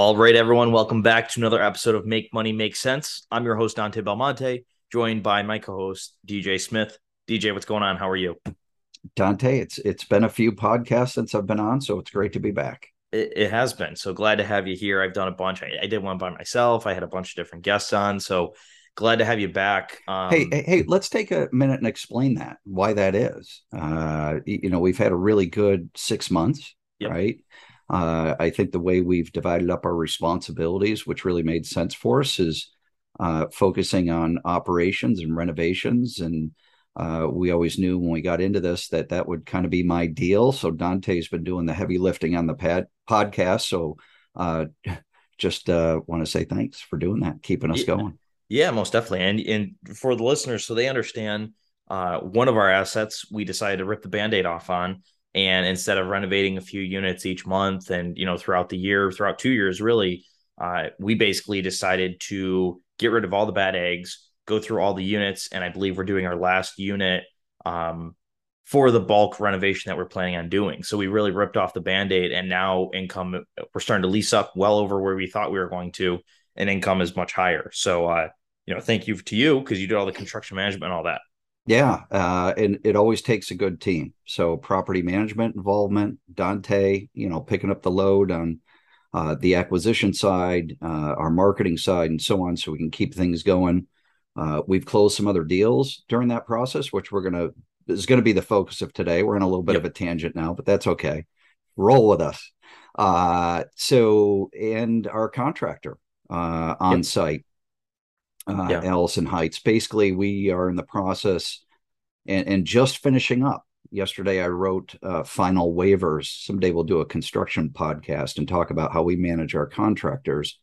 All right, everyone, welcome back to another episode of Make Money Make Sense. I'm your host, Dante Belmonte, joined by my co-host, DJ Smith. DJ, what's going on? How are you? Dante, it's it's been a few podcasts since I've been on, so it's great to be back. It, it has been. So glad to have you here. I've done a bunch. I, I, did one by myself. I had a bunch of different guests on. So glad to have you back. Um, hey, hey, hey, let's take a minute and explain that, why that is. Uh, you know, we've had a really good six months, yep. right? Uh, I think the way we've divided up our responsibilities, which really made sense for us, is uh, focusing on operations and renovations. And uh, we always knew when we got into this that that would kind of be my deal. So Dante's been doing the heavy lifting on the pad podcast. So uh, just uh, want to say thanks for doing that, keeping us yeah. going. Yeah, most definitely. And and for the listeners, so they understand, uh, one of our assets we decided to rip the band-aid off on and instead of renovating a few units each month and you know throughout the year throughout two years really uh, we basically decided to get rid of all the bad eggs go through all the units and i believe we're doing our last unit um, for the bulk renovation that we're planning on doing. So we really ripped off the band-aid and now income we're starting to lease up well over where we thought we were going to and income is much higher. So uh, you know thank you to you because you did all the construction management and all that yeah, uh, and it always takes a good team. So property management involvement, Dante, you know, picking up the load on uh, the acquisition side, uh, our marketing side, and so on, so we can keep things going. Uh, we've closed some other deals during that process, which we're gonna is going to be the focus of today. We're in a little bit yep. of a tangent now, but that's okay. Roll with us. Uh, so, and our contractor uh, on yep. site uh, yeah. Allison Heights. Basically, we are in the process and, and just finishing up. Yesterday, I wrote uh, final waivers. Someday we'll do a construction podcast and talk about how we manage our contractors.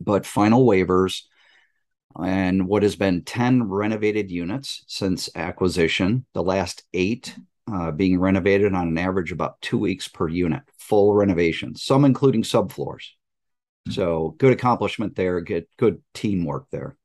But final waivers and what has been 10 renovated units since acquisition, the last eight uh, being renovated on an average about two weeks per unit, full renovations, some including subfloors. So good accomplishment there. Good good teamwork there.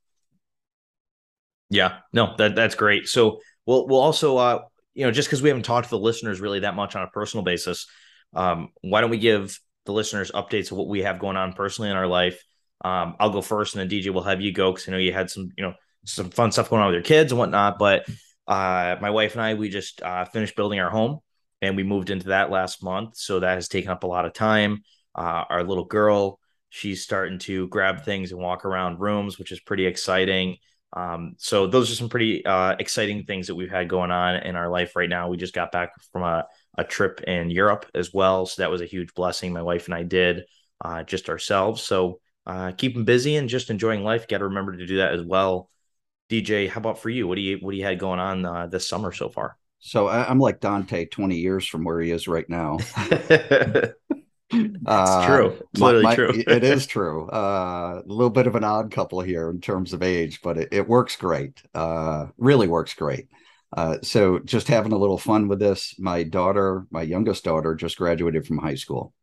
Yeah, no, that that's great. So we'll we'll also uh you know just because we haven't talked to the listeners really that much on a personal basis, um, why don't we give the listeners updates of what we have going on personally in our life? Um, I'll go first, and then DJ will have you go because I know you had some you know some fun stuff going on with your kids and whatnot. But uh, my wife and I we just uh, finished building our home, and we moved into that last month, so that has taken up a lot of time. Uh, our little girl she's starting to grab things and walk around rooms, which is pretty exciting. Um, so those are some pretty uh, exciting things that we've had going on in our life right now. We just got back from a, a trip in Europe as well, so that was a huge blessing. My wife and I did uh, just ourselves. So uh, keep them busy and just enjoying life. Got to remember to do that as well. DJ, how about for you? What do you what do you had going on uh, this summer so far? So I'm like Dante, 20 years from where he is right now. It's uh, true. It's my, literally my, true. it is true. Uh, a little bit of an odd couple here in terms of age, but it, it works great. Uh, really works great. Uh, so just having a little fun with this. My daughter, my youngest daughter, just graduated from high school.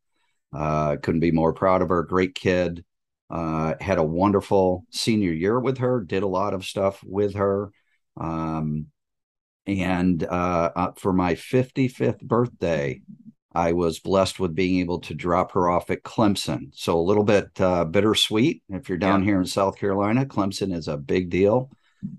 Uh, couldn't be more proud of her. Great kid. Uh, had a wonderful senior year with her. Did a lot of stuff with her. Um, and for my 55th birthday, I was blessed with being able to drop her off at Clemson. So a little bit uh, bittersweet. If you're down yeah. here in South Carolina, Clemson is a big deal.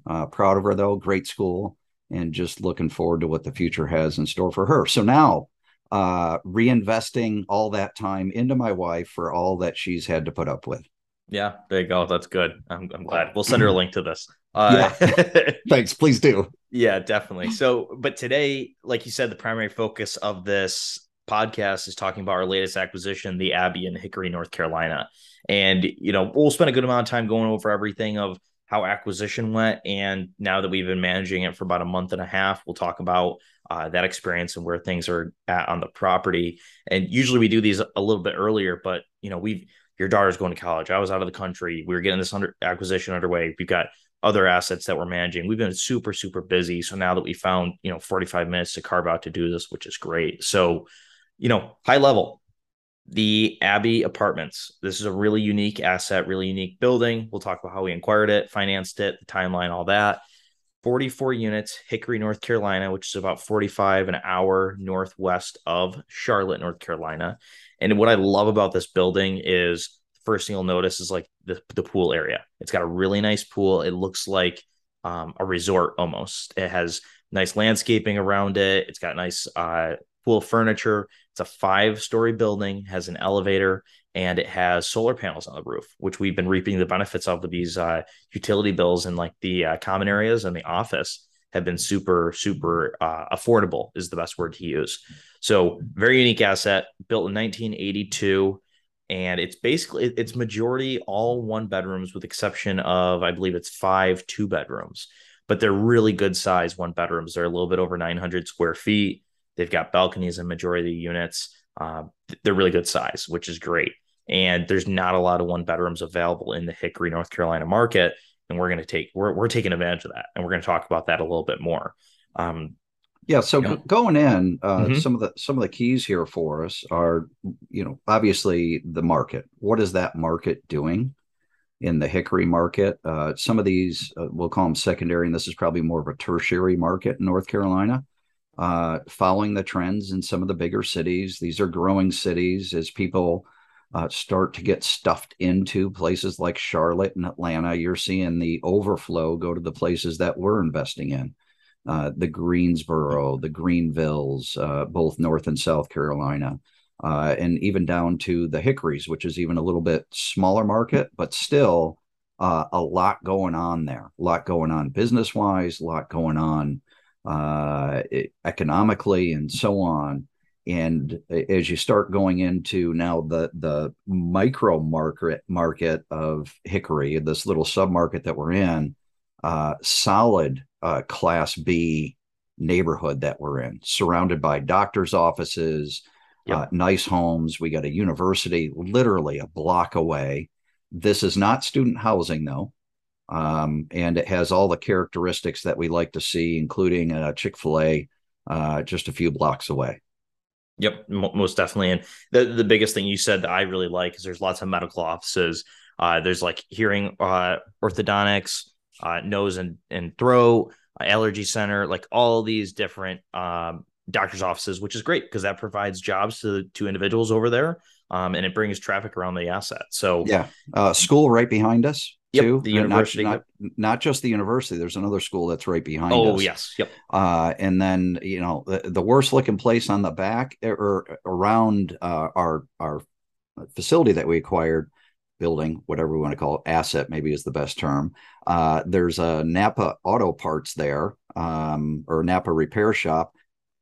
Uh, proud of her though, great school, and just looking forward to what the future has in store for her. So now, uh, reinvesting all that time into my wife for all that she's had to put up with. Yeah, there you go. That's good. I'm, I'm glad. We'll send her a link to this. Uh, yeah. Thanks. Please do. Yeah, definitely. So, but today, like you said, the primary focus of this podcast is talking about our latest acquisition, the Abbey in Hickory, North Carolina. And, you know, we'll spend a good amount of time going over everything of how acquisition went. And now that we've been managing it for about a month and a half, we'll talk about uh, that experience and where things are at on the property. And usually we do these a little bit earlier, but, you know, we've your daughter's going to college. I was out of the country. We were getting this under acquisition underway. We've got other assets that we're managing. We've been super, super busy. So now that we found, you know, 45 minutes to carve out to do this, which is great. So, you know, high level, the Abbey Apartments. This is a really unique asset, really unique building. We'll talk about how we acquired it, financed it, the timeline, all that. 44 units, Hickory, North Carolina, which is about 45 an hour northwest of Charlotte, North Carolina. And what I love about this building is the first thing you'll notice is like the, the pool area. It's got a really nice pool. It looks like um, a resort almost. It has nice landscaping around it. It's got nice uh, pool furniture. It's a five story building, has an elevator, and it has solar panels on the roof, which we've been reaping the benefits of with these uh, utility bills in like the uh, common areas and the office have been super, super uh, affordable, is the best word to use. So, very unique asset built in 1982 and it's basically it's majority all one bedrooms with exception of i believe it's five two bedrooms but they're really good size one bedrooms they're a little bit over 900 square feet they've got balconies in majority of the units uh, they're really good size which is great and there's not a lot of one bedrooms available in the hickory north carolina market and we're going to take we're, we're taking advantage of that and we're going to talk about that a little bit more um, yeah. So you know? going in, uh, mm-hmm. some of the some of the keys here for us are, you know, obviously the market. What is that market doing in the Hickory market? Uh, some of these uh, we'll call them secondary, and this is probably more of a tertiary market in North Carolina. Uh, following the trends in some of the bigger cities, these are growing cities as people uh, start to get stuffed into places like Charlotte and Atlanta. You're seeing the overflow go to the places that we're investing in uh, the Greensboro, the Greenvilles, uh, both North and South Carolina, uh, and even down to the Hickories, which is even a little bit smaller market, but still uh, a lot going on there. A lot going on business wise, a lot going on uh, economically, and so on. And as you start going into now the the micro market market of Hickory, this little sub market that we're in, uh, solid uh, class B neighborhood that we're in, surrounded by doctors' offices, yep. uh, nice homes. We got a university literally a block away. This is not student housing, though. Um, and it has all the characteristics that we like to see, including a Chick fil A uh, just a few blocks away. Yep, most definitely. And the, the biggest thing you said that I really like is there's lots of medical offices. Uh, there's like hearing uh, orthodontics, uh, nose and, and throat, allergy center, like all these different um, doctor's offices, which is great because that provides jobs to to individuals over there, um, and it brings traffic around the asset. So yeah, uh, school right behind us. Yep, too. the university. Not, not, not, just the university. There's another school that's right behind oh, us. yes. Yep. Uh, and then, you know, the, the, worst looking place on the back or, or around uh, our, our facility that we acquired building, whatever we want to call it, asset maybe is the best term. Uh, there's a Napa Auto Parts there, um, or Napa Repair Shop,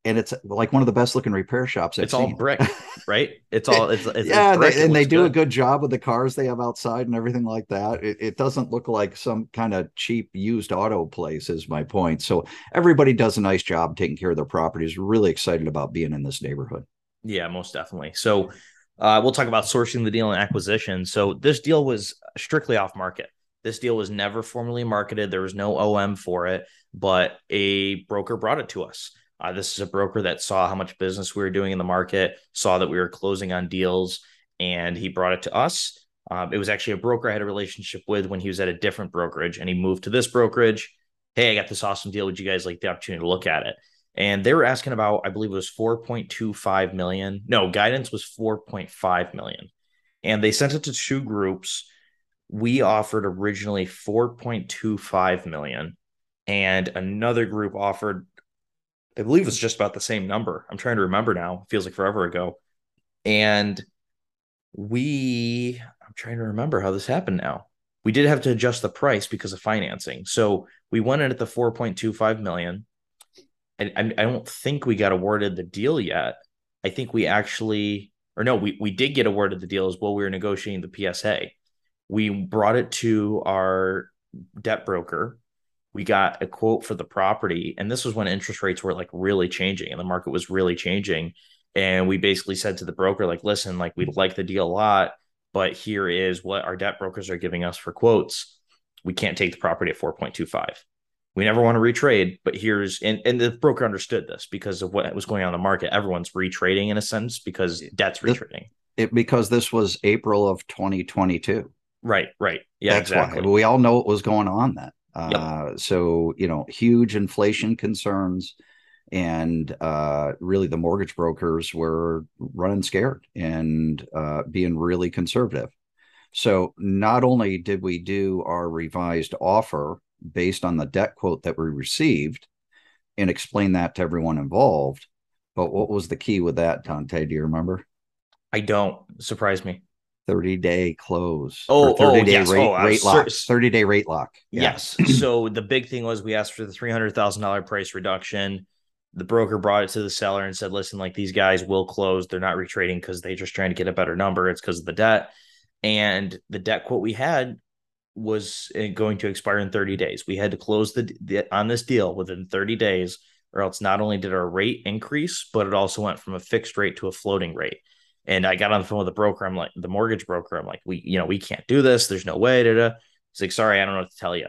and it's like one of the best looking repair shops. I've it's seen. all brick, right? It's all it's, it's yeah, it's they, and they do good. a good job with the cars they have outside and everything like that. It, it doesn't look like some kind of cheap used auto place. Is my point. So everybody does a nice job taking care of their properties. Really excited about being in this neighborhood. Yeah, most definitely. So uh, we'll talk about sourcing the deal and acquisition. So this deal was strictly off market. This deal was never formally marketed. There was no OM for it, but a broker brought it to us. Uh, this is a broker that saw how much business we were doing in the market, saw that we were closing on deals, and he brought it to us. Um, it was actually a broker I had a relationship with when he was at a different brokerage, and he moved to this brokerage. Hey, I got this awesome deal. Would you guys like the opportunity to look at it? and they were asking about i believe it was 4.25 million no guidance was 4.5 million and they sent it to two groups we offered originally 4.25 million and another group offered i believe it was just about the same number i'm trying to remember now it feels like forever ago and we i'm trying to remember how this happened now we did have to adjust the price because of financing so we went in at the 4.25 million I, I don't think we got awarded the deal yet. I think we actually, or no, we, we did get awarded the deal as well. We were negotiating the PSA. We brought it to our debt broker. We got a quote for the property. And this was when interest rates were like really changing and the market was really changing. And we basically said to the broker, like, listen, like, we like the deal a lot. but here is what our debt brokers are giving us for quotes. We can't take the property at 4.25. We never want to retrade, but here's and, and the broker understood this because of what was going on in the market. Everyone's retrading in a sense because debt's retrading. It, because this was April of 2022. Right, right. Yeah, That's exactly. why we all know what was going on then. Yep. Uh, so you know, huge inflation concerns, and uh, really the mortgage brokers were running scared and uh, being really conservative. So not only did we do our revised offer based on the debt quote that we received, and explain that to everyone involved, but what was the key with that, Dante? Do you remember? I don't surprise me. 30 day close. Oh, 30 oh, day yes. rate, Oh, rate lock. 30 day rate lock. Yeah. Yes. so the big thing was we asked for the three hundred thousand dollar price reduction. The broker brought it to the seller and said, "Listen, like these guys will close. They're not retrading because they're just trying to get a better number. It's because of the debt." And the debt quote we had was uh, going to expire in 30 days. We had to close the, the on this deal within 30 days, or else not only did our rate increase, but it also went from a fixed rate to a floating rate. And I got on the phone with the broker. I'm like, the mortgage broker. I'm like, we, you know, we can't do this. There's no way. Da, da. He's like, sorry, I don't know what to tell you.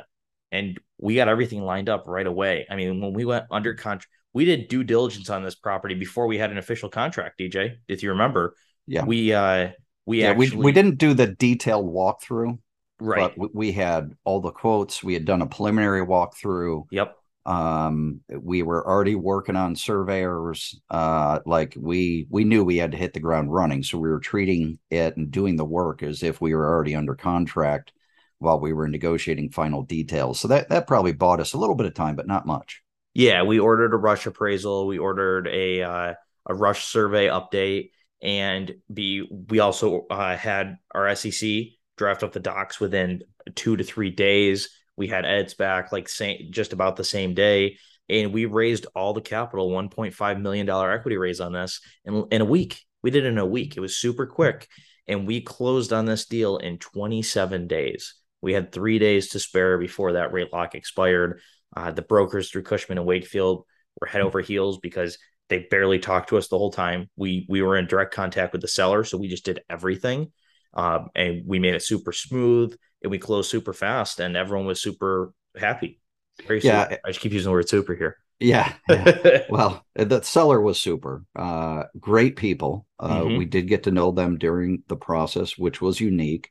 And we got everything lined up right away. I mean, when we went under contract, we did due diligence on this property before we had an official contract. DJ, if you remember, Yeah. we uh we yeah, actually we, we didn't do the detailed walkthrough, right. but we, we had all the quotes. We had done a preliminary walkthrough. Yep. Um, we were already working on surveyors. Uh, like we we knew we had to hit the ground running, so we were treating it and doing the work as if we were already under contract while we were negotiating final details. So that that probably bought us a little bit of time, but not much. Yeah, we ordered a rush appraisal. We ordered a uh, a rush survey update, and be we also uh, had our SEC draft up the docs within two to three days. We had Ed's back like same just about the same day, and we raised all the capital, one point five million dollar equity raise on this in in a week. We did it in a week. It was super quick, and we closed on this deal in twenty seven days. We had three days to spare before that rate lock expired. Uh, the brokers through Cushman and Wakefield were head over heels because they barely talked to us the whole time. We we were in direct contact with the seller, so we just did everything, um, and we made it super smooth and we closed super fast, and everyone was super happy. Very Yeah. super. I just keep using the word super here. Yeah. yeah. well, the seller was super. Uh, great people. Uh, Mhm. We did get to know them during the process, which was unique.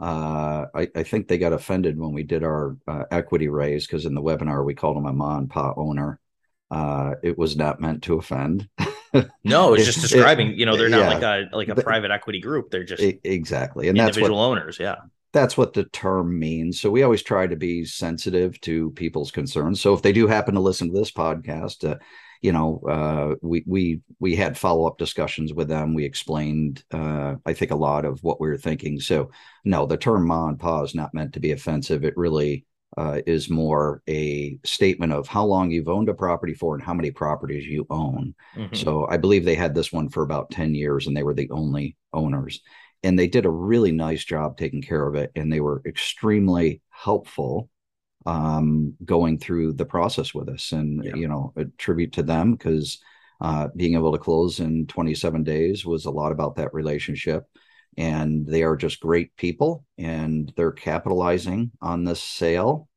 Uh, I, I think they got offended when we did our uh, equity raise because in the webinar we called them a mom and pop owner. Uh, it was not meant to offend. No, it's It- just it- describing. you know, they're not yeah. like a like a private equity group. They're just exactly, and that's what individual owners. Yeah. That's what the term means. So we always try to be sensitive to people's concerns. So if they do happen to listen to this podcast, uh, you know, uh, we we we had follow up discussions with them. We explained, uh, I think, a lot of what we were thinking. So no, the term "ma and pa" is not meant to be offensive. It really uh, is more a statement of how long you've owned a property for and how many properties you own. Mhm. So I believe they had this one for about 10 years and they were the only owners. And they did a really nice job taking care of it. And they were extremely helpful um, going through the process with us. And, Yeah. you know, a tribute to them because uh, being able to close in 27 days was a lot about that relationship. And they are just great people and they're capitalizing on this sale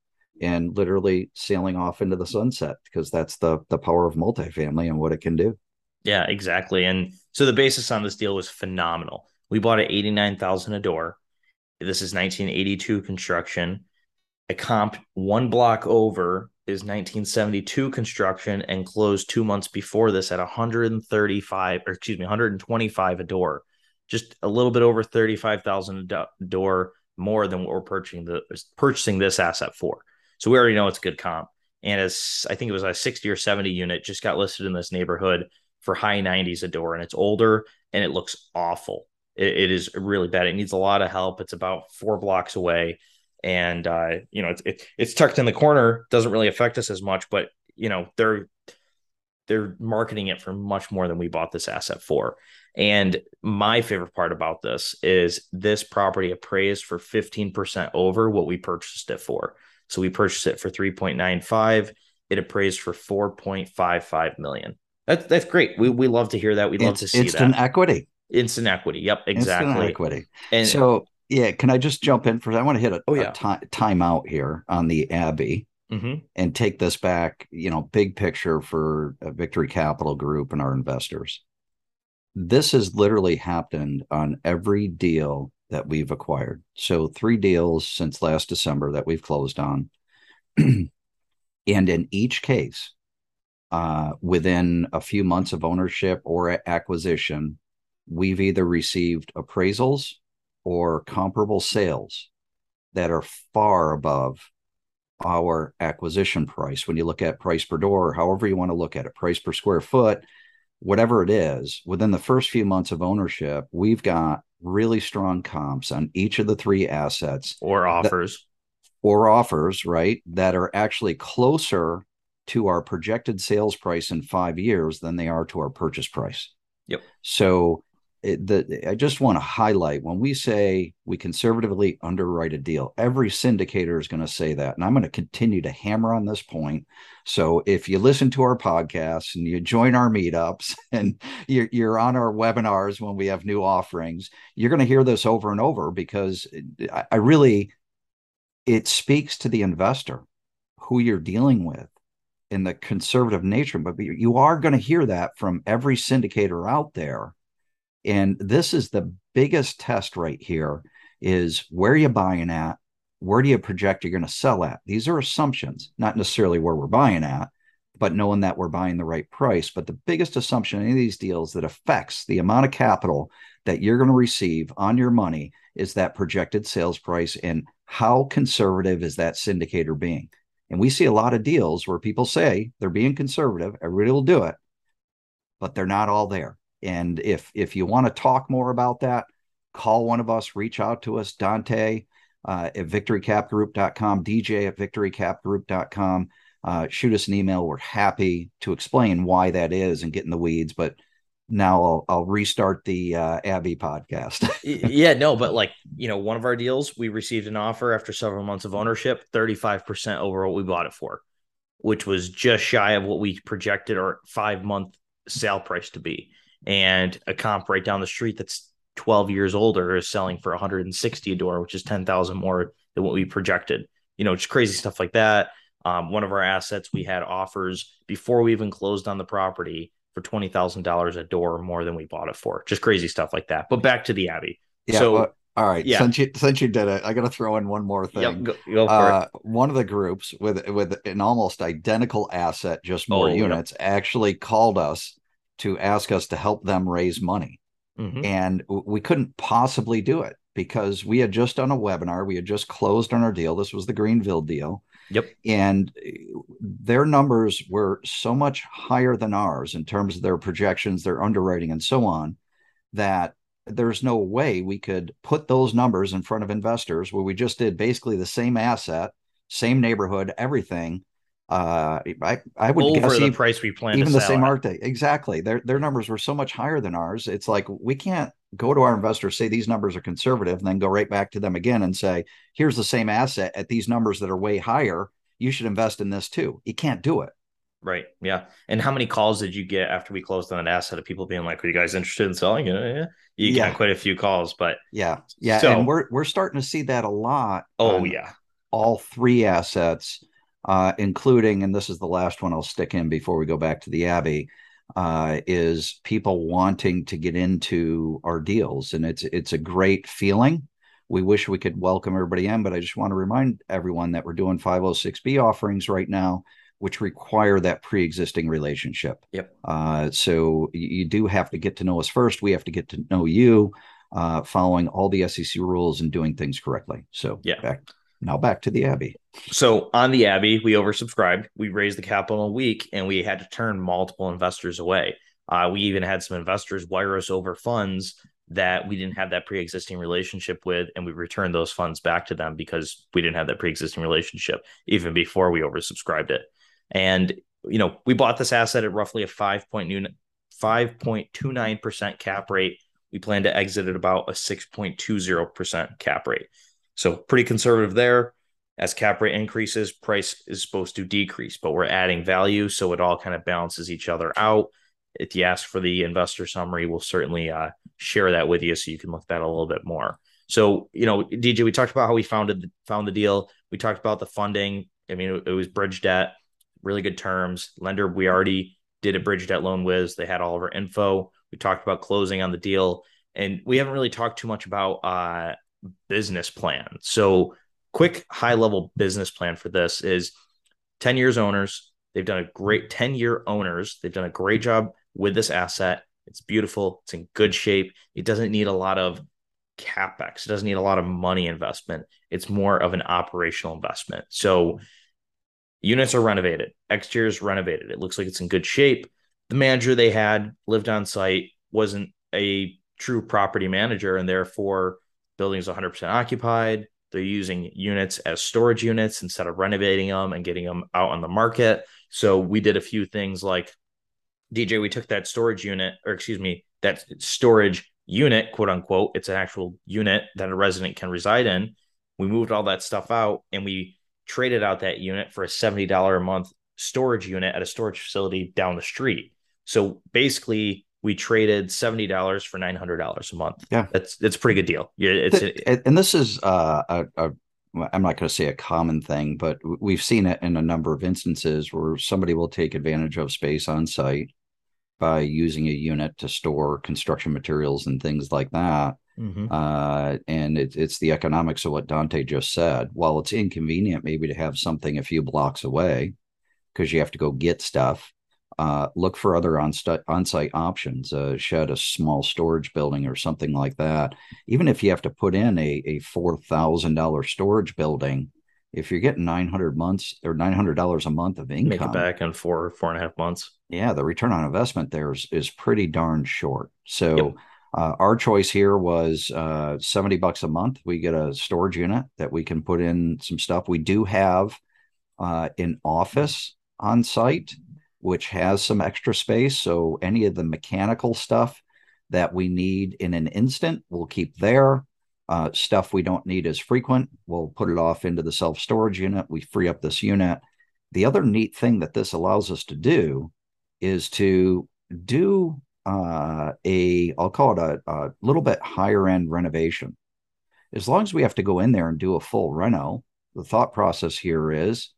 and literally sailing off into the sunset because that's the the power of multifamily and what it can do. Yeah, exactly. And so the basis on this deal was phenomenal. We bought it 89,000 a door. This is 1982 construction. A comp one block over is 1972 construction and closed 2 months before this at 135 or excuse me, 125 a door. Just a little bit over 35,000 a door more than what we're purchasing the purchasing this asset for. So we already know it's a good comp. And as I think it was a 60 or 70 unit just got listed in this neighborhood for high 90s a door and it's older and it looks awful. It, it is really bad. It needs a lot of help. It's about four blocks away. And uh, you know, it's it, it's tucked in the corner, doesn't really affect us as much, but you know, they're they're marketing it for much more than we bought this asset for. And my favorite part about this is this property appraised for 15% over what we purchased it for. So we purchased it for 3.95. It appraised for 4.55 million. That's that's great. We we love to hear that. We'd love It's to see instant that. equity. Instant equity. Yep, exactly. Instant equity. And so yeah, can I just jump in for? I want to hit a, Oh, a yeah. ti- time out here on the Abbey Mhm. and take this back. You know, big picture for uh, Victory Capital Group and our investors. This has literally happened on every deal that we've acquired. So three deals since last December that we've closed on, and in each case, uh, within a few months of ownership or acquisition, we've either received appraisals or comparable sales that are far above our acquisition price. When you look at price per door, however you want to look at it, price per square foot, whatever it is, within the first few months of ownership, we've got really strong comps on each of the three assets Or offers. or offers, right, that are actually closer to our projected sales price in five years than they are to our purchase price. Yep. So it, the, I just want to highlight when we say we conservatively underwrite a deal, every syndicator is going to say that. And I'm going to continue to hammer on this point. So if you listen to our podcasts and you join our meetups and you're, you're on our webinars when we have new offerings, you're going to hear this over and over because uh, I, I really, it speaks to the investor who you're dealing with in the conservative nature, but you are going to hear that from every syndicator out there. And this is the biggest test right here is where you buying at? Where do you project you're going to sell at? These are assumptions, not necessarily where we're buying at, but knowing that we're buying the right price. But the biggest assumption in any of these deals that affects the amount of capital that you're going to receive on your money is that projected sales price and how conservative is that syndicator being? And we see a lot of deals where people say they're being conservative, everybody will do it, but they're not all there. And if if you want to talk more about that, call one of us, reach out to us, Dante uh, at victorycapgroup.com, DJ at victorycapgroup.com. Uh, shoot us an email. We're happy to explain why that is and get in the weeds. But now I'll, I'll restart the uh, Abbey podcast. yeah, no, but like, you know, one of our deals, we received an offer after several months of ownership, 35% over what we bought it for, which was just shy of what we projected our five month sale price to be. And a comp right down the street that's 12 years older is selling for 160 a door, which is 10,000 more than what we projected. You know, just crazy stuff like that. Um, one of our assets, we had offers before we even closed on the property for twenty thousand dollars a door more than we bought it for. Just crazy stuff like that. But back to the Abbey. Yeah. so well, all right. yeah. Since you since you did it, I got to throw in one more thing. yep, go, go for Uh, it. one of the groups with with an almost identical asset, just more Oh, yep. units, actually called us to ask us to help them raise money, Mhm. and we couldn't possibly do it because we had just done a webinar, we had just closed on our deal. This was the Greenville deal, Yep. and uh, their numbers were so much higher than ours in terms of their projections, their underwriting, and so on, that there's no way we could put those numbers in front of investors where we just did basically the same asset, same neighborhood, everything. Uh, I I would Over guess the even, price we planned even to the sell same art day. Exactly. Their their numbers were so much higher than ours. It's like we can't go to our investors say these numbers are conservative and then go right back to them again and say here's the same asset at these numbers that are way higher. You should invest in this too. You can't do it. Right. Yeah. And how many calls did you get after we closed on an asset of people being like, "Are you guys interested in selling?" Yeah. yeah. You Yeah. got quite a few calls, but Yeah, yeah, So- and we're we're starting to see that a lot. oh yeah, all three assets, uh, including, and this is the last one I'll stick in before we go back to the Abbey, uh, is people wanting to get into our deals, and it's it's a great feeling. We wish we could welcome everybody in, but I just want to remind everyone that we're doing 506b offerings right now, which require that pre-existing relationship. Yep. Uh, so you, you do have to get to know us first. We have to get to know you, uh, following all the SEC rules and doing things correctly. So Yeah. back now back to the Abbey. So on the Abbey, we oversubscribed. We raised the capital a week, and we had to turn multiple investors away. Uh, we even had some investors wire us over funds that we didn't have that pre-existing relationship with, and we returned those funds back to them because we didn't have that pre-existing relationship even before we oversubscribed it. And you know, we bought this asset at roughly a 5.29% cap rate. We plan to exit at about a 6.20% cap rate. So pretty conservative there as cap rate increases, price is supposed to decrease, but we're adding value. So it all kind of balances each other out. if you ask for the investor summary, we'll certainly uh, share that with you so you can look at that a little bit more. So, you know, DJ, we talked about how we founded found the deal. We talked about the funding. I mean, it, was bridge debt, really good terms. Lender, we already did a bridge debt loan with. They had all of our info. We talked about closing on the deal, and we haven't really talked too much about uh, business plan. So, quick high level business plan for this is 10 years owners. They've done a great 10 year owners. They've done a great job with this asset. It's beautiful. It's in good shape. It doesn't need a lot of capex. It doesn't need a lot of money investment. It's more of an operational investment. So units are renovated, exterior is renovated. It looks like it's in good shape. The manager they had lived on site, wasn't a true property manager, and therefore building is 100% occupied. They're using units as storage units instead of renovating them and getting them out on the market. So we did a few things like DJ, we took that storage unit, or excuse me, that storage unit, quote unquote. It's an actual unit that a resident can reside in. We moved all that stuff out and we traded out that unit for a $70 a month storage unit at a storage facility down the street. So basically, we traded $70 for $900 a month. Yeah. That's it's a pretty good deal. Yeah, it's and this is uh, a, a I'm not going to say a common thing, but we've seen it in a number of instances where somebody will take advantage of space on site by using a unit to store construction materials and things like that. Mm-hmm. Uh, and it, it's the economics of what Dante just said. While it's inconvenient, maybe to have something a few blocks away because you have to go get stuff, uh, look for other on on-site options. A shed, a small storage building, or something like that. Even if you have to put in a a four thousand dollar storage building, if you're getting 900 months or $900 a month of income make it back in four four and a half months yeah the return on investment there is, is pretty darn short so yep. uh, our choice here was uh, 70 bucks a month we get a storage unit that we can put in some stuff we do have uh, an office on site which has some extra space so any of the mechanical stuff that we need in an instant we'll keep there uh, stuff we don't need as frequent, we'll put it off into the self storage unit. We free up this unit. The other neat thing that this allows us to do is to do uh, a, I'll call it a, a little bit higher end renovation. As long as we have to go in there and do a full reno, the thought process here is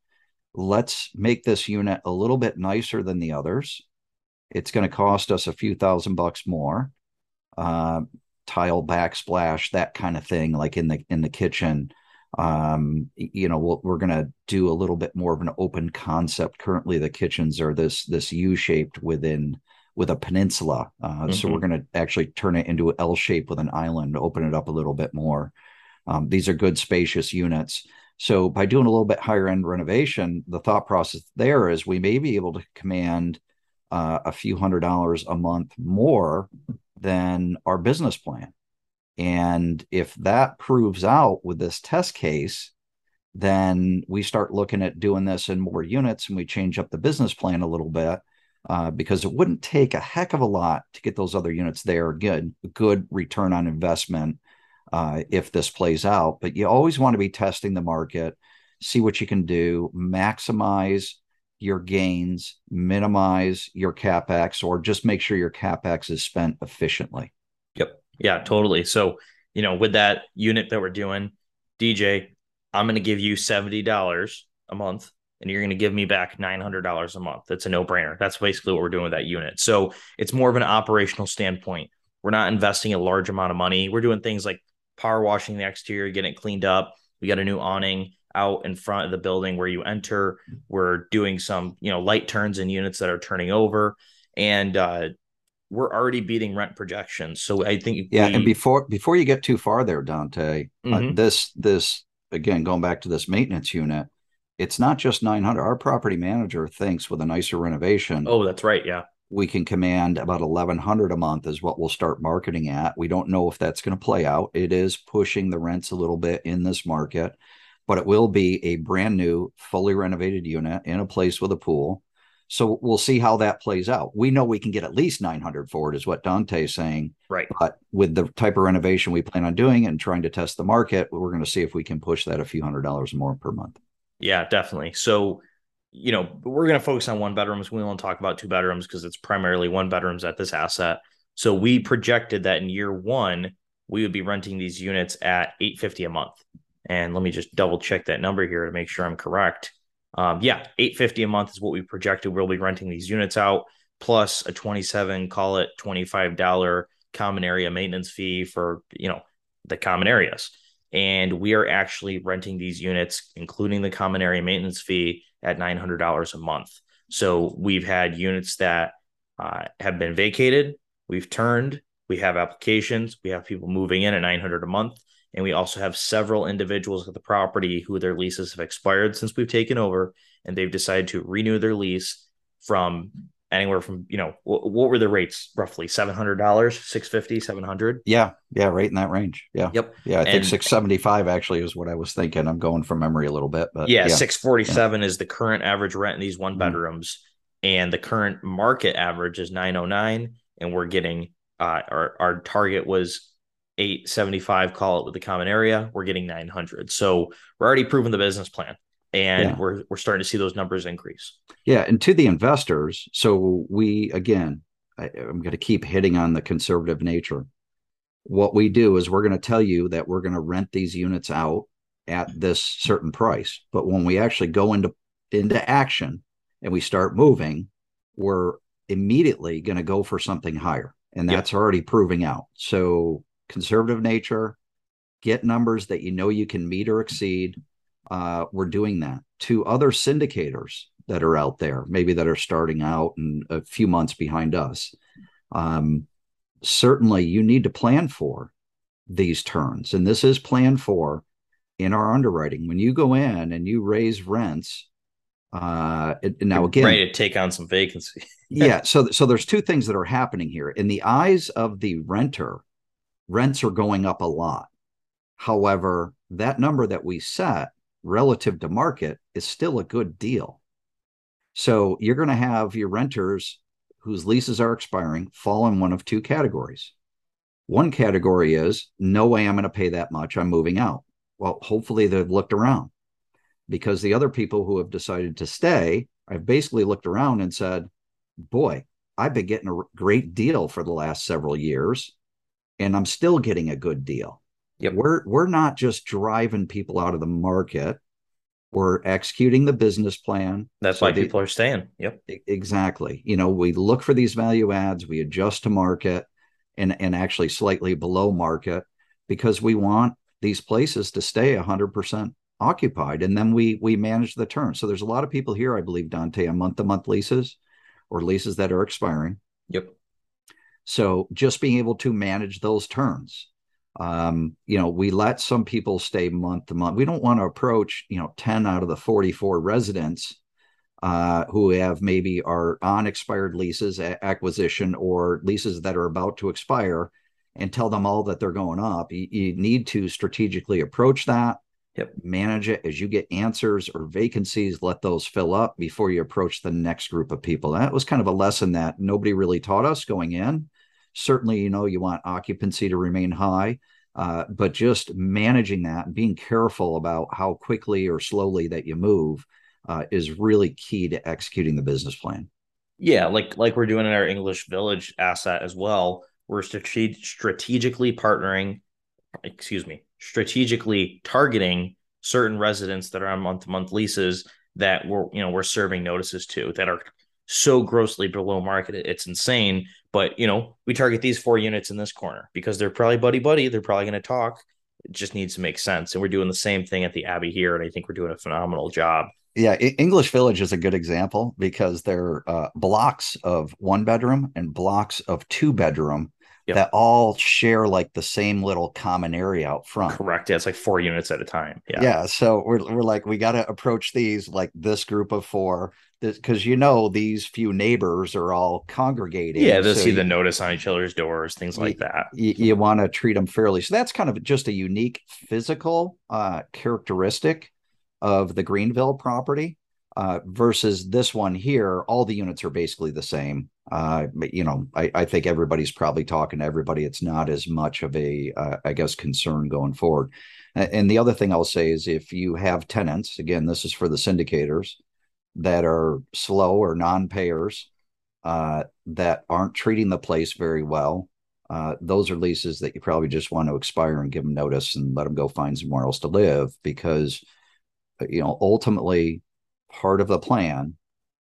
let's make this unit a little bit nicer than the others. It's going to cost us a few thousand bucks more. Uh, tile backsplash, that kind of thing, like in the in the kitchen. Um, you know, we we are going to do a little bit more of an open concept. Currently, the kitchens are this this U shaped within with a peninsula. Uh, mm-hmm. So we're mm-hmm. going to actually turn it into an L shape with an island, open it up a little bit more. Um, these are good spacious units. So by doing a little bit higher end renovation, the thought process there is we may be able to command uh, a few hundred dollars a month more than our business plan. And if that proves out with this test case, then we start looking at doing this in more units and we change up the business plan a little bit uh, because it wouldn't take a heck of a lot to get those other units there. Good, good return on investment uh, if this plays out. But you always want to be testing the market, see what you can do, maximize your gains, minimize your capex, or just make sure your capex is spent efficiently. Yep. Yeah, totally. So, you know, with that unit that we're doing, DJ, I'm going to give you $70 a month and you're going to give me back $900 a month. That's a no brainer. That's basically what we're doing with that unit. So it's more of an operational standpoint. We're not investing a large amount of money. We're doing things like power washing the exterior, getting it cleaned up. We got a new awning out in front of the building where you enter. We're doing some, you know, light turns in units that are turning over, and uh, we're already beating rent projections. So I think, yeah. We... and before before you get too far there, Dante, uh, mm-hmm. uh, this this again going back to this maintenance unit, it's not just nine hundred. Our property manager thinks with a nicer renovation. Oh, that's right. Yeah. We can command about eleven hundred a month is what we'll start marketing at. We don't know if that's going to play out. It is pushing the rents a little bit in this market but it will be a brand new, fully renovated unit in a place with a pool. So we'll see how that plays out. We know we can get at least 900 for it, is what Dante is saying. Right. But with the type of renovation we plan on doing and trying to test the market, we're going to see if we can push that a few hundred dollars more per month. Yeah, definitely. So you know, we're going to focus on one bedrooms. We won't talk about two bedrooms because it's primarily one bedrooms at this asset. So we projected that in year one, we would be renting these units at 850 a month. And let me just double check that number here to make sure I'm correct. Um, yeah, 850 a month is what we projected. We'll be renting these units out plus a 27, call it $25 common area maintenance fee for, you know, the common areas. And we are actually renting these units, including the common area maintenance fee, at $900 a month. So we've had units that uh, have been vacated, we've turned, we have applications, we have people moving in at 900 a month. And we also have several individuals at the property who their leases have expired since we've taken over, and they've decided to renew their lease from anywhere from you know what, what were the rates roughly seven hundred dollars, six fifty, seven hundred. Yeah, yeah, right in that range. Yeah, yep. Yeah, I think six seventy five actually is what I was thinking. I'm going from memory a little bit, but yeah, yeah. six forty seven yeah. is the current average rent in these one mm-hmm. bedrooms, mm-hmm. and the current market average is nine oh nine, and we're getting uh, our our target was 875 call it with the common area we're getting 900 so we're already proving the business plan and yeah. we're we're starting to see those numbers increase. Yeah, and to the investors, so we again, I, I'm going to keep hitting on the conservative nature. What we do is we're going to tell you that we're going to rent these units out at this certain price, but when we actually go into into action and we start moving, we're immediately going to go for something higher, and that's yep. already proving out. So conservative nature, get numbers that you know you can meet or exceed uh, we're doing that to other syndicators that are out there, maybe that are starting out and a few months behind us. Um, certainly, you need to plan for these turns, and this is planned for in our underwriting. When you go in and you raise rents, uh, now again, ready to take on some vacancy. yeah, so so there's two things that are happening here. In the eyes of the renter, rents are going up a lot. However, that number that we set relative to market is still a good deal. So you're going to have your renters whose leases are expiring fall in one of two categories. One category is no way I'm going to pay that much. I'm moving out. Well, hopefully they've looked around because the other people who have decided to stay, I've basically looked around and said, boy, I've been getting a great deal for the last several years and I'm still getting a good deal. Yep. We're we're not just driving people out of the market. We're executing the business plan. That's so why they, people are staying. Yep. Exactly. You know, we look for these value adds, we adjust to market and and actually slightly below market because we want these places to stay 100% occupied and then we we manage the turn. So there's a lot of people here I believe Dante on month to month leases or leases that are expiring. Yep. So just being able to manage those turns um, you know, we let some people stay month to month. We don't want to approach, you know, 10 out of the 44 residents uh, who have maybe are on expired leases, acquisition, or leases that are about to expire and tell them all that they're going up. You, you need to strategically approach that, yep. manage it as you get answers or vacancies, let those fill up before you approach the next group of people. That was kind of a lesson that nobody really taught us going in certainly you know you want occupancy to remain high uh, but just managing that and being careful about how quickly or slowly that you move uh, is really key to executing the business plan yeah like like we're doing in our english village asset as well we're strate- strategically partnering excuse me strategically targeting certain residents that are on month to month leases that we're you know we're serving notices to that are so grossly below market. It's insane. But you know, we target these four units in this corner because they're probably buddy buddy. They're probably going to talk. It just needs to make sense. And we're doing the same thing at the Abbey here, and I think we're doing a phenomenal job. Yeah, English Village is a good example because they're uh, blocks of one bedroom and blocks of two bedroom yep. that all share like the same little common area out front. Correct. Yeah, it's like four units at a time. Yeah. Yeah. So we're we're like we got to approach these like this group of four because you know these few neighbors are all congregating. Yeah, they so see you, the notice on each other's doors, things like that. You, you want to treat them fairly. So that's kind of just a unique physical uh, characteristic of the Greenville property uh, versus this one here. All the units are basically the same. Uh, but you know, I, I, think everybody's probably talking to everybody. It's not as much of a, uh, I guess, concern going forward. And the other thing I'll say is if you have tenants, again, this is for the syndicators, that are slow or non-payers uh, that aren't treating the place very well, uh, those are leases that you probably just want to expire and give them notice and let them go find somewhere else to live because you know ultimately part of the plan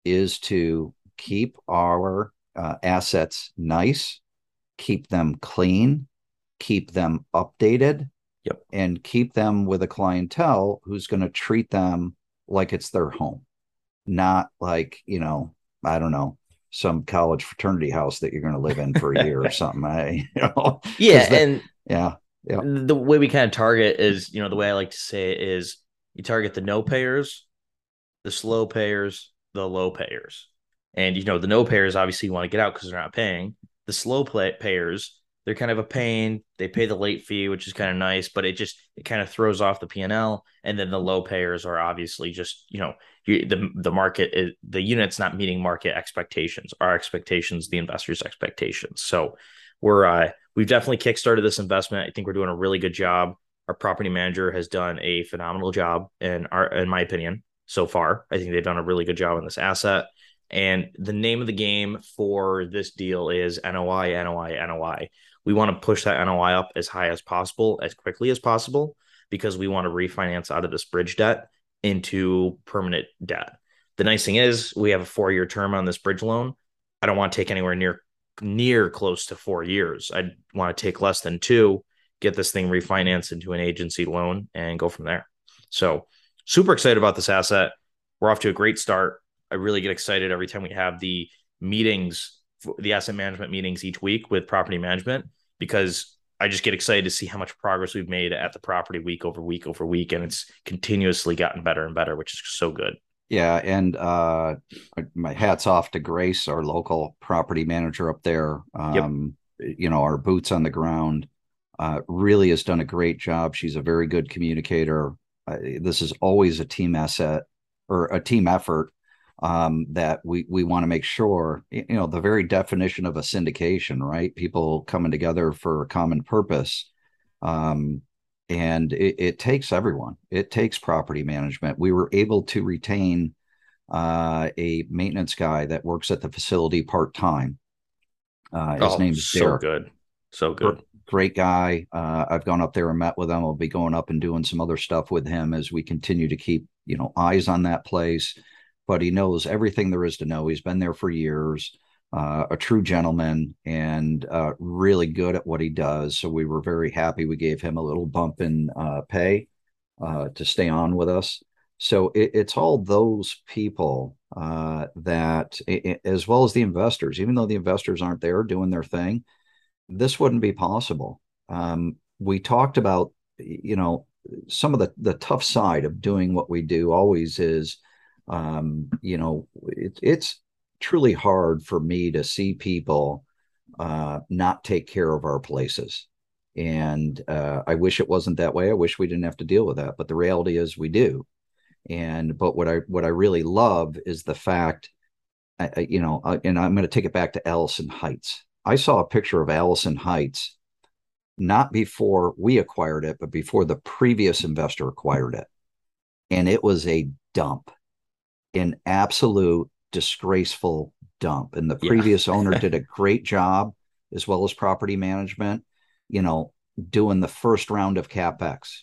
is to keep our uh, assets nice keep them clean keep them updated yep. and keep them with a clientele who's going to treat them like it's their home not like you know i don't know some college fraternity house that you're going to live in for a year or something. I, you know, yeah, and yeah, yeah. The way we kind of target is, you know, the way I like to say it is, you target the no payers, the slow payers, the low payers, and you know, the no payers obviously want to get out because they're not paying. The slow payers, they're kind of a pain. They pay the late fee, which is kind of nice, but it just it kind of throws off the P and L. And then the low payers are obviously just you know the the market is, the unit's not meeting market expectations, our expectations, the investors' expectations. So we're uh, we've definitely kickstarted this investment. I think we're doing a really good job. Our property manager has done a phenomenal job, in our in my opinion, so far. I think they've done a really good job on this asset. And the name of the game for this deal is NOI, NOI, NOI. We want to push that NOI up as high as possible, as quickly as possible, because we want to refinance out of this bridge debt into permanent debt. The nice thing is we have a four year term on this bridge loan. I don't want to take anywhere near near close to four years. I want to take less than two, get this thing refinanced into an agency loan and go from there. So super excited about this asset. We're off to a great start. I really get excited every time we have the meetings, the asset management meetings each week with property management because I just get excited to see how much progress we've made at the property week over week over week, and it's continuously gotten better and better, which is so good. Yeah, and uh, my hats off to Grace, our local property manager up there. Um, yep. You know, our boots on the ground. Uh, really has done a great job. She's a very good communicator. Uh, this is always a team asset or a team effort um, that we we want to make sure you know the very definition of a syndication, right? People coming together for a common purpose, um, and it, it, takes everyone. It takes property management. We were able to retain uh, a maintenance guy that works at the facility part time. Uh, his oh, name's so Derek. good, so good. Great guy. Uh, I've gone up there and met with him. I'll be going up and doing some other stuff with him as we continue to keep you know eyes on that place but he knows everything there is to know. He's been there for years, uh, a true gentleman, and uh, really good at what he does. So we were very happy. We gave him a little bump in uh, pay uh, to stay on with us. So it, it's all those people uh, that, it, as well as the investors, even though the investors aren't there doing their thing, this wouldn't be possible. Um, we talked about, you know, some of the the tough side of doing what we do always is um, you know, it, it's truly hard for me to see people uh, not take care of our places. And uh, I wish it wasn't that way. I wish we didn't have to deal with that. But the reality is we do. And but what I what I really love is the fact, I, you know, and I'm going to take it back to Allison Heights. I saw a picture of Allison Heights not before we acquired it, but before the previous investor acquired it. And it was a dump an absolute disgraceful dump. And the previous yeah. owner did a great job, as well as property management, you know, doing the first round of capex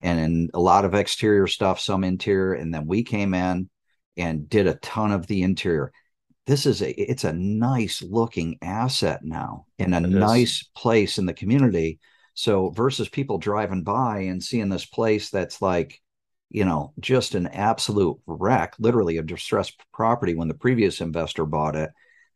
and a lot of exterior stuff, some interior. And then we came in and did a ton of the interior. This is a it's a nice looking asset now in a it nice is. place in the community. So versus people driving by and seeing this place that's like you know, just an absolute wreck, literally a distressed property when the previous investor bought it.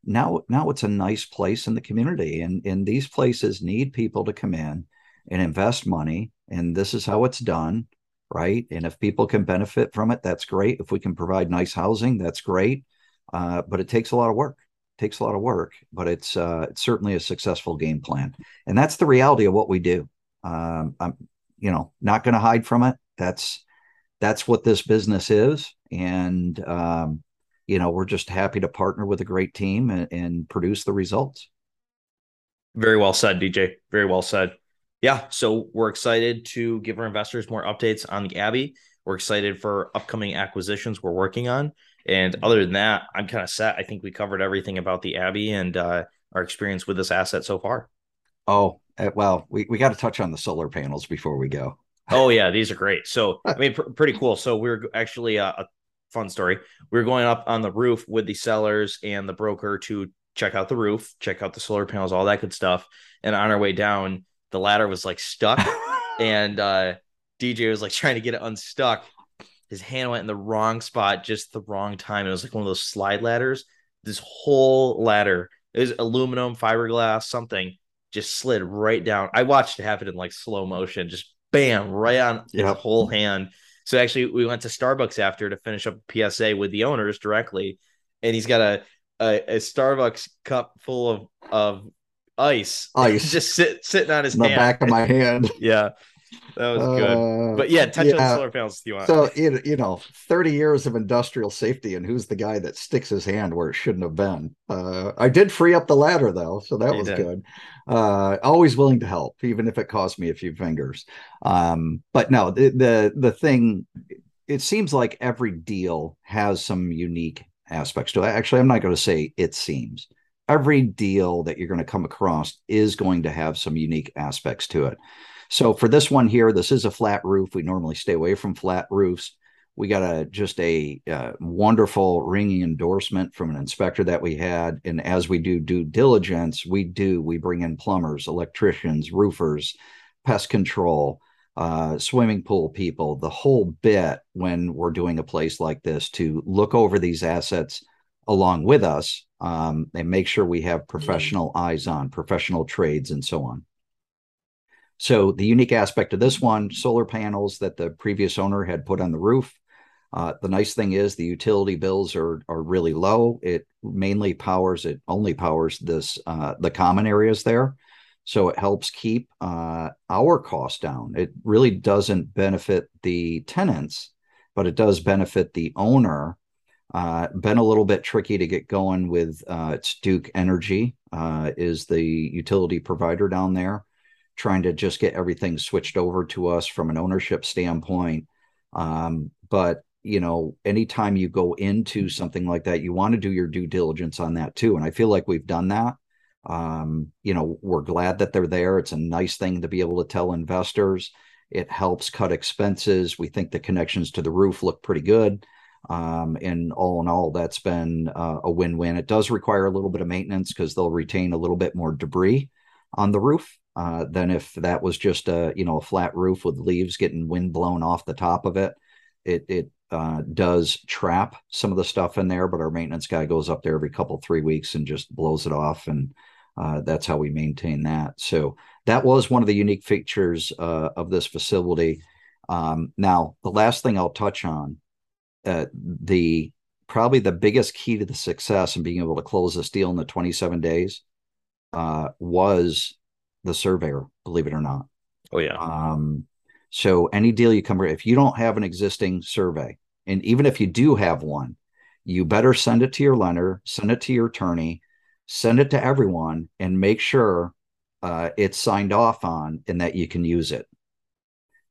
Now, now it's a nice place in the community, and and these places need people to come in and invest money, and this is how it's done, right? And if people can benefit from it, that's great. If we can provide nice housing, that's great. Uh, but it takes a lot of work. It takes a lot of work, but it's uh, it's certainly a successful game plan, and that's the reality of what we do. Um, I'm, you know, not going to hide from it. That's that's what this business is. And, um, you know, we're just happy to partner with a great team and, and produce the results. Very well said, DJ. Very well said. Yeah. So we're excited to give our investors more updates on the Abbey. We're excited for upcoming acquisitions we're working on. And other than that, I'm kind of set. I think we covered everything about the Abbey and uh, our experience with this asset so far. Oh, eh, well, we, we got to touch on the solar panels before we go. Oh yeah, these are great. So I mean, pr- pretty cool. So we're actually uh, a fun story. We are going up on the roof with the sellers and the broker to check out the roof, check out the solar panels, all that good stuff. And on our way down, the ladder was like stuck, and uh, DJ was like trying to get it unstuck. His hand went in the wrong spot, just the wrong time. It was like one of those slide ladders. This whole ladder is aluminum, fiberglass, something just slid right down. I watched it happen in like slow motion, just bam, right on yep. his whole hand. So actually, we went to Starbucks after to finish up PSA with the owners directly, and he's got a a, a Starbucks cup full of of ice, ice, just sit sitting on his in the back of my hand. yeah, that was good. Uh, but yeah, touch yeah. on solar panels if you want. So you know, thirty years of industrial safety, and who's the guy that sticks his hand where it shouldn't have been? Uh, I did free up the ladder though, so that you was did. good. Uh, always willing to help, even if it cost me a few fingers. Um, but no, the, the the thing, it seems like every deal has some unique aspects to it. Actually, I'm not going to say it seems. Every deal that you're going to come across is going to have some unique aspects to it. So for this one here, this is a flat roof. We normally stay away from flat roofs. We got a just a uh, wonderful ringing endorsement from an inspector that we had, and as we do due diligence, we do we bring in plumbers, electricians, roofers, pest control, uh, swimming pool people, the whole bit when we're doing a place like this to look over these assets along with us um, and make sure we have professional eyes on professional trades and so on. So the unique aspect of this one, solar panels that the previous owner had put on the roof. Uh, the nice thing is the utility bills are are really low. It mainly powers it only powers this uh, the common areas there, so it helps keep uh, our costs down. It really doesn't benefit the tenants, but it does benefit the owner. Uh, been a little bit tricky to get going with uh, it's Duke Energy uh, is the utility provider down there trying to just get everything switched over to us from an ownership standpoint. Um, but you know, anytime you go into something like that, you want to do your due diligence on that too. And I feel like we've done that. Um, you know, we're glad that they're there. It's a nice thing to be able to tell investors. It helps cut expenses. We think the connections to the roof look pretty good. Um, and all in all, that's been uh, a win win. It does require a little bit of maintenance because they'll retain a little bit more debris on the roof uh, than if that was just a you know a flat roof with leaves getting wind blown off the top of it. It it uh, does trap some of the stuff in there, but our maintenance guy goes up there every couple three weeks and just blows it off, and uh, that's how we maintain that. So that was one of the unique features uh, of this facility. Um, now, the last thing I'll touch on, uh, the probably the biggest key to the success and being able to close this deal in the 27 days uh, was the surveyor, believe it or not. Oh yeah. Um, so any deal you come if you don't have an existing survey, and even if you do have one, you better send it to your lender, send it to your attorney, send it to everyone, and make sure uh, it's signed off on and that you can use it.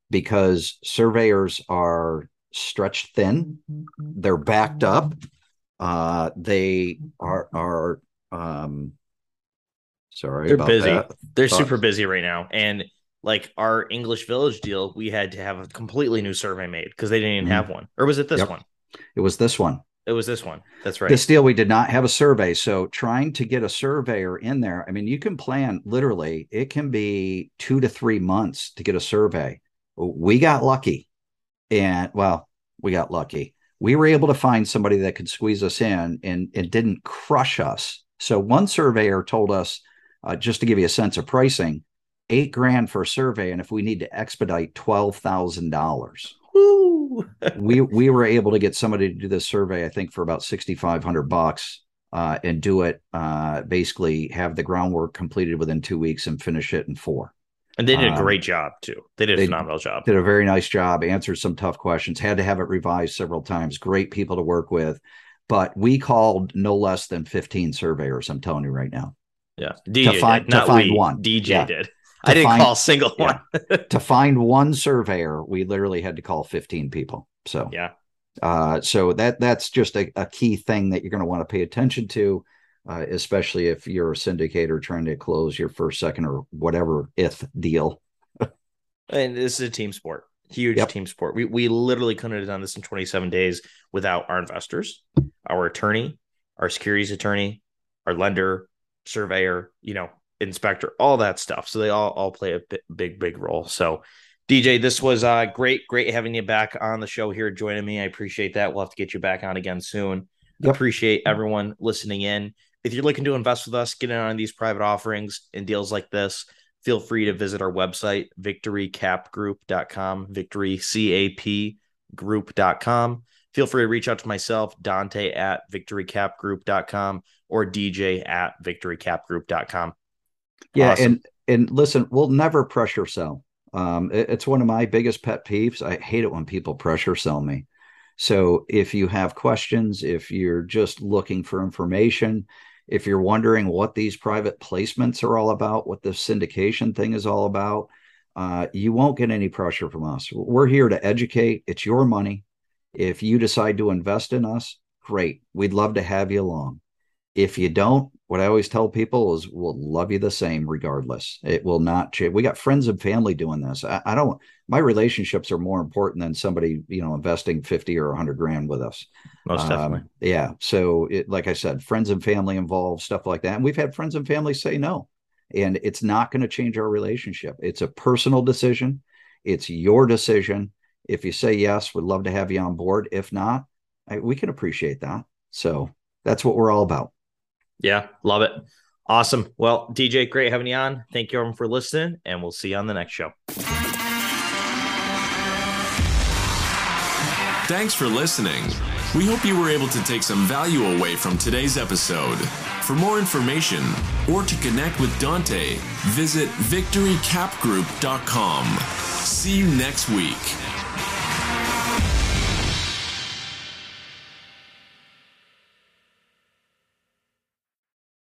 Because surveyors are stretched thin, they're backed up, uh, they are are um, Sorry, they're busy. That. They're super busy right now, and like our English Village deal, we had to have a completely new survey made because they didn't even mm-hmm. have one. Or was it this yep. one? It was this one. It was this one. That's right. This deal, we did not have a survey. So trying to get a surveyor in there, I mean, you can plan literally, it can be two to three months to get a survey. We got lucky. And well, we got lucky. We were able to find somebody that could squeeze us in and it didn't crush us. So one surveyor told us uh, just to give you a sense of pricing, eight grand for a survey, and if we need to expedite twelve thousand dollars, we we were able to get somebody to do this survey. I think for about sixty five hundred bucks, uh, and do it. Uh, basically, have the groundwork completed within two weeks and finish it in four. And they did a um, great job too. They did a phenomenal job. Did a very nice job. Answered some tough questions. Had to have it revised several times. Great people to work with. But we called no less than 15 surveyors. I'm telling you right now yeah, DJ to find, did, to find we. one. DJ yeah. did. I didn't find, call a single yeah, one. to find one surveyor, we literally had to call 15 people. So yeah. Uh, so that that's just a, a key thing that you're going to want to pay attention to, uh, especially if you're a syndicator trying to close your first, second, or whatever if deal. and this is a team sport, huge yep. team sport. We we literally couldn't have done this in 27 days without our investors, our attorney, our securities attorney, our lender, surveyor, you know, inspector, all that stuff. So they all all play a big, big, big role. So DJ, this was uh, great, great having you back on the show here, joining me. I appreciate that. We'll have to get you back on again soon. Yep. Appreciate everyone listening in. If you're looking to invest with us, get in on these private offerings and deals like this, feel free to visit our website, victorycapgroup.com, victorycapgroup.com. Feel free to reach out to myself, Dante at victorycapgroup.com or DJ at victorycapgroup.com. Yeah. Awesome. And, and listen, we'll never pressure sell. Um, it, it's one of my biggest pet peeves. I hate it when people pressure sell me. So if you have questions, if you're just looking for information, if you're wondering what these private placements are all about, what the syndication thing is all about, uh, you won't get any pressure from us. We're here to educate. It's your money. If you decide to invest in us, great. We'd love to have you along. If you don't, what I always tell people is we'll love you the same regardless. It will not change. We got friends and family doing this. I, I, don't, my relationships are more important than somebody, you know, investing 50 or 100 grand with us. Most um, definitely. Yeah. So, it, like I said, friends and family involved, stuff like that. And we've had friends and family say no. And it's not going to change our relationship. It's a personal decision, it's your decision. If you say yes, we'd love to have you on board. If not, I, we can appreciate that. So, that's what we're all about. Yeah, love it. Awesome. Well, DJ, great having you on. Thank you everyone for listening, and we'll see you on the next show. Thanks for listening. We hope you were able to take some value away from today's episode. For more information or to connect with Dante, visit victorycapgroup.com. See you next week.